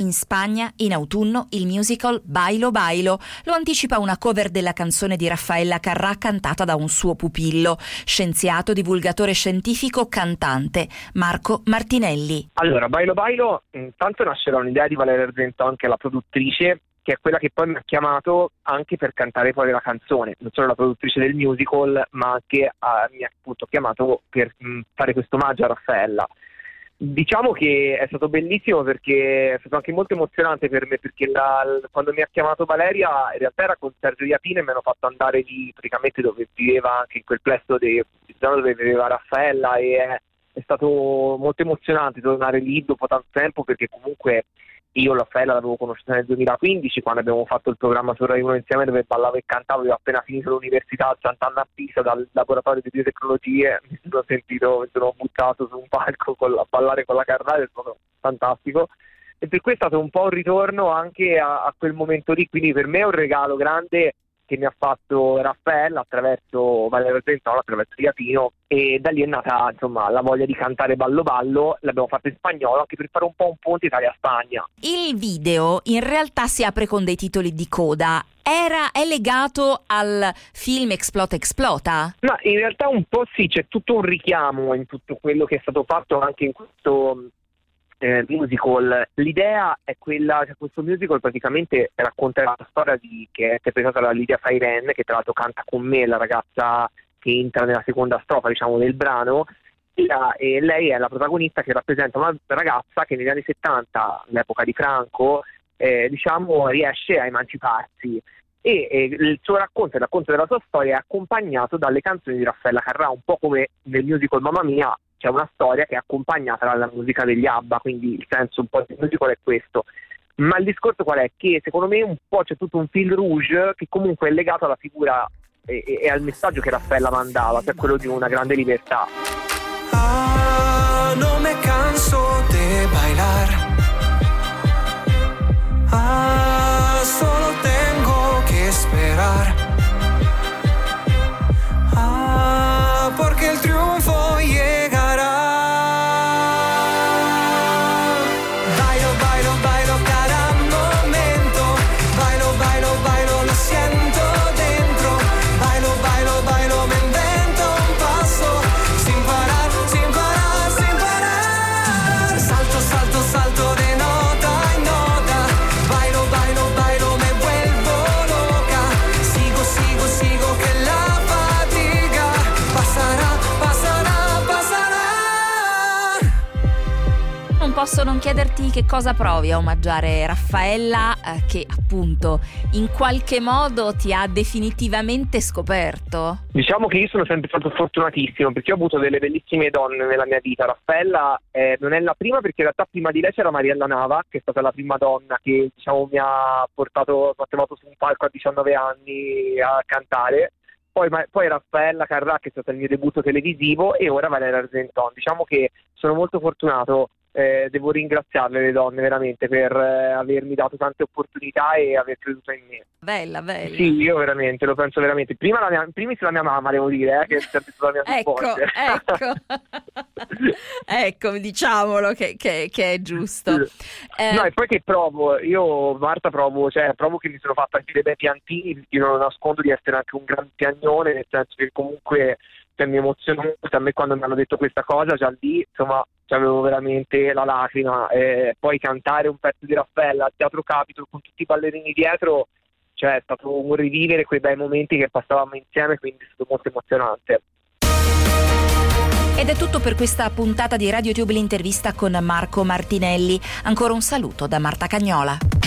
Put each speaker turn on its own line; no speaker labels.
In Spagna, in autunno, il musical Bailo Bailo lo anticipa una cover della canzone di Raffaella Carrà cantata da un suo pupillo, scienziato, divulgatore scientifico, cantante, Marco Martinelli.
Allora, Bailo Bailo intanto nasce da un'idea di Valeria Argento, anche la produttrice, che è quella che poi mi ha chiamato anche per cantare poi la canzone, non solo la produttrice del musical, ma anche uh, mi ha appunto chiamato per mh, fare questo omaggio a Raffaella. Diciamo che è stato bellissimo perché è stato anche molto emozionante per me perché la, quando mi ha chiamato Valeria in realtà era con Sergio Iapino e mi hanno fatto andare lì praticamente dove viveva anche in quel plesso di, dove viveva Raffaella e è, è stato molto emozionante tornare lì dopo tanto tempo perché comunque io Raffaella l'avevo conosciuta nel 2015 quando abbiamo fatto il programma su Rai 1 insieme dove ballavo e cantavo, avevo appena finito l'università a Sant'Anna a Pisa dal laboratorio di biotecnologie, mi sono sentito, mi sono buttato su un palco con, a ballare con la Carnale, è stato fantastico. E per cui è stato un po' un ritorno anche a, a quel momento lì, quindi per me è un regalo grande che mi ha fatto Raffaella attraverso Valerio Zentolo, attraverso Iapino e da lì è nata insomma la voglia di cantare Ballo Ballo, l'abbiamo fatto in spagnolo anche per fare un po' un ponte Italia-Spagna.
Il video in realtà si apre con dei titoli di coda era, è legato al film Explota Explota?
Ma in realtà un po' sì, c'è tutto un richiamo in tutto quello che è stato fatto anche in questo eh, musical. L'idea è quella, cioè questo musical praticamente racconta la storia di, che è interpretata da Lidia Fairen, che tra l'altro canta con me, la ragazza che entra nella seconda strofa diciamo, del brano. E lei è la protagonista che rappresenta una ragazza che negli anni 70, all'epoca di Franco, eh, diciamo, riesce a emanciparsi e, e, il suo racconto, il racconto della sua storia è accompagnato dalle canzoni di Raffaella Carrà, un po' come nel musical Mamma Mia c'è una storia che è accompagnata dalla musica degli ABBA, quindi il senso un po' del musical è questo. Ma il discorso qual è? Che secondo me un po' c'è tutto un fil rouge che comunque è legato alla figura e, e al messaggio che Raffaella mandava, cioè quello di una grande libertà.
Ah, no me canso de bailar.
Posso non chiederti che cosa provi a omaggiare Raffaella, eh, che appunto in qualche modo ti ha definitivamente scoperto?
Diciamo che io sono sempre stato fortunatissimo perché ho avuto delle bellissime donne nella mia vita. Raffaella eh, non è la prima perché in realtà prima di lei c'era Mariella Nava, che è stata la prima donna che diciamo, mi ha portato, mi ha trovato su un palco a 19 anni a cantare. Poi, poi, Raffaella Carrà che è stato il mio debutto televisivo e ora Valeria Argenton. Diciamo che sono molto fortunato eh, devo ringraziarle le donne veramente per eh, avermi dato tante opportunità e aver creduto in me.
Bella, bella.
Sì, io veramente, lo penso veramente. Prima la mia, primis la mia mamma, devo dire, eh, che è sempre stata la mia
ecco, ecco, ecco, diciamolo che, che, che è giusto.
Eh, no, e poi che provo, io Marta provo, cioè provo che mi sono fatta anche dei bei piantini, perché non nascondo di essere anche un gran piagnone, nel senso che comunque cioè, mi emoziona molto a me quando mi hanno detto questa cosa, già lì, insomma, avevo veramente la lacrima. E poi cantare un pezzo di Raffaella al Teatro Capitol con tutti i ballerini dietro, cioè è stato un rivivere quei bei momenti che passavamo insieme, quindi è stato molto emozionante.
Ed è tutto per questa puntata di Radio Tube l'intervista con Marco Martinelli. Ancora un saluto da Marta Cagnola.